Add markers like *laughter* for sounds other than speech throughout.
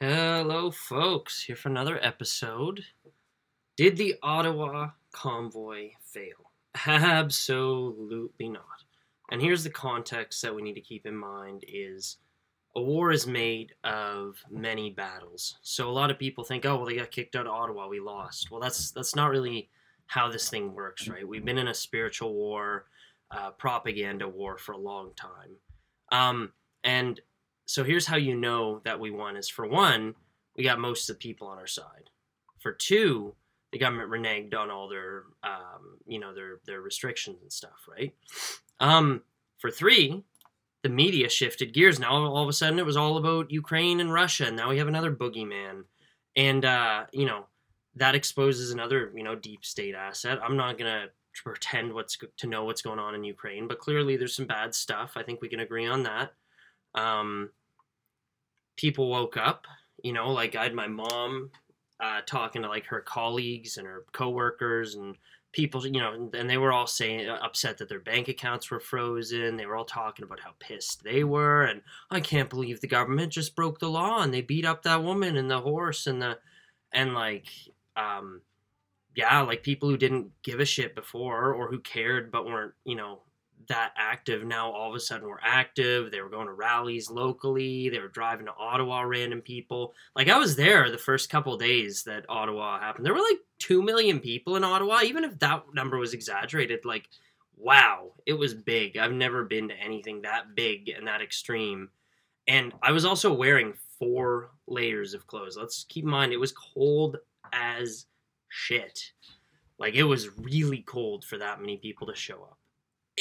Hello, folks. Here for another episode. Did the Ottawa convoy fail? Absolutely not. And here's the context that we need to keep in mind is a war is made of many battles. So a lot of people think, oh well they got kicked out of Ottawa, we lost. Well that's that's not really how this thing works, right? We've been in a spiritual war, uh, propaganda war for a long time. Um, and so here's how you know that we won is for one, we got most of the people on our side. For two, the government reneged on all their um, you know their their restrictions and stuff, right? Um, for three, the media shifted gears. Now all of a sudden it was all about Ukraine and Russia. And now we have another boogeyman, and uh, you know that exposes another you know deep state asset. I'm not gonna pretend what's to know what's going on in Ukraine, but clearly there's some bad stuff. I think we can agree on that. Um, people woke up. You know, like I had my mom uh, talking to like her colleagues and her coworkers and people, you know, and they were all saying uh, upset that their bank accounts were frozen. They were all talking about how pissed they were, and I can't believe the government just broke the law and they beat up that woman and the horse and the and like um yeah, like people who didn't give a shit before or who cared but weren't, you know, that active. Now all of a sudden were active. They were going to rallies locally. They were driving to ottawa random people. Like i was there the first couple days that ottawa happened. There were like 2 million people in ottawa. Even if that number was exaggerated like wow it was big. I've never been to anything that big and that extreme. And i was also wearing four layers of clothes. Let's keep in mind it was cold as shit. Like it was really cold for that many people to show up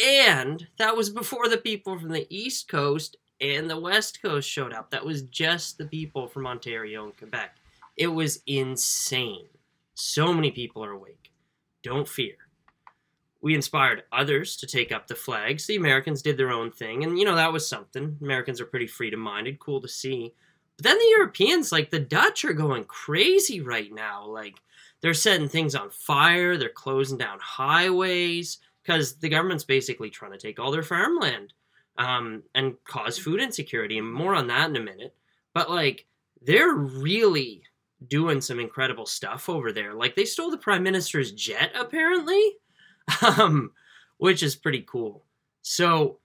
and that was before the people from the East Coast and the West Coast showed up. That was just the people from Ontario and Quebec. It was insane. So many people are awake. Don't fear. We inspired others to take up the flags. The Americans did their own thing, and you know, that was something. Americans are pretty freedom minded, cool to see. But then the Europeans, like the Dutch, are going crazy right now. Like, they're setting things on fire, they're closing down highways because the government's basically trying to take all their farmland um, and cause food insecurity. And more on that in a minute. But like, they're really doing some incredible stuff over there. Like, they stole the prime minister's jet, apparently, *laughs* um, which is pretty cool. So,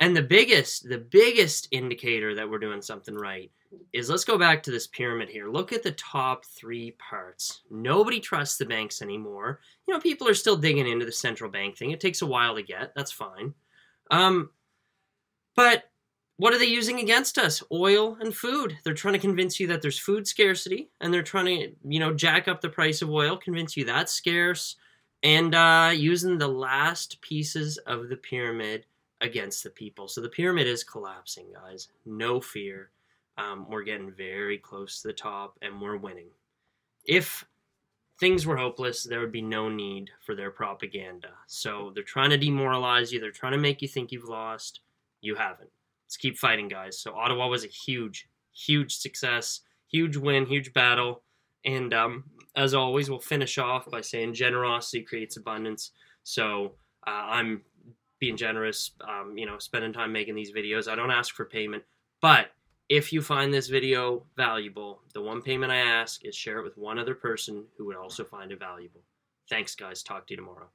and the biggest, the biggest indicator that we're doing something right is let's go back to this pyramid here. Look at the top three parts. Nobody trusts the banks anymore. You know, people are still digging into the central bank thing. It takes a while to get. That's fine. Um, but what are they using against us? Oil and food. They're trying to convince you that there's food scarcity, and they're trying to, you know, jack up the price of oil, convince you that's scarce, and uh, using the last pieces of the pyramid against the people. So the pyramid is collapsing, guys. No fear. Um, we're getting very close to the top and we're winning. If things were hopeless, there would be no need for their propaganda. So they're trying to demoralize you, they're trying to make you think you've lost. You haven't. Let's keep fighting, guys. So Ottawa was a huge, huge success, huge win, huge battle. And um, as always, we'll finish off by saying generosity creates abundance. So uh, I'm being generous, um, you know, spending time making these videos. I don't ask for payment, but if you find this video valuable, the one payment I ask is share it with one other person who would also find it valuable. Thanks, guys. Talk to you tomorrow.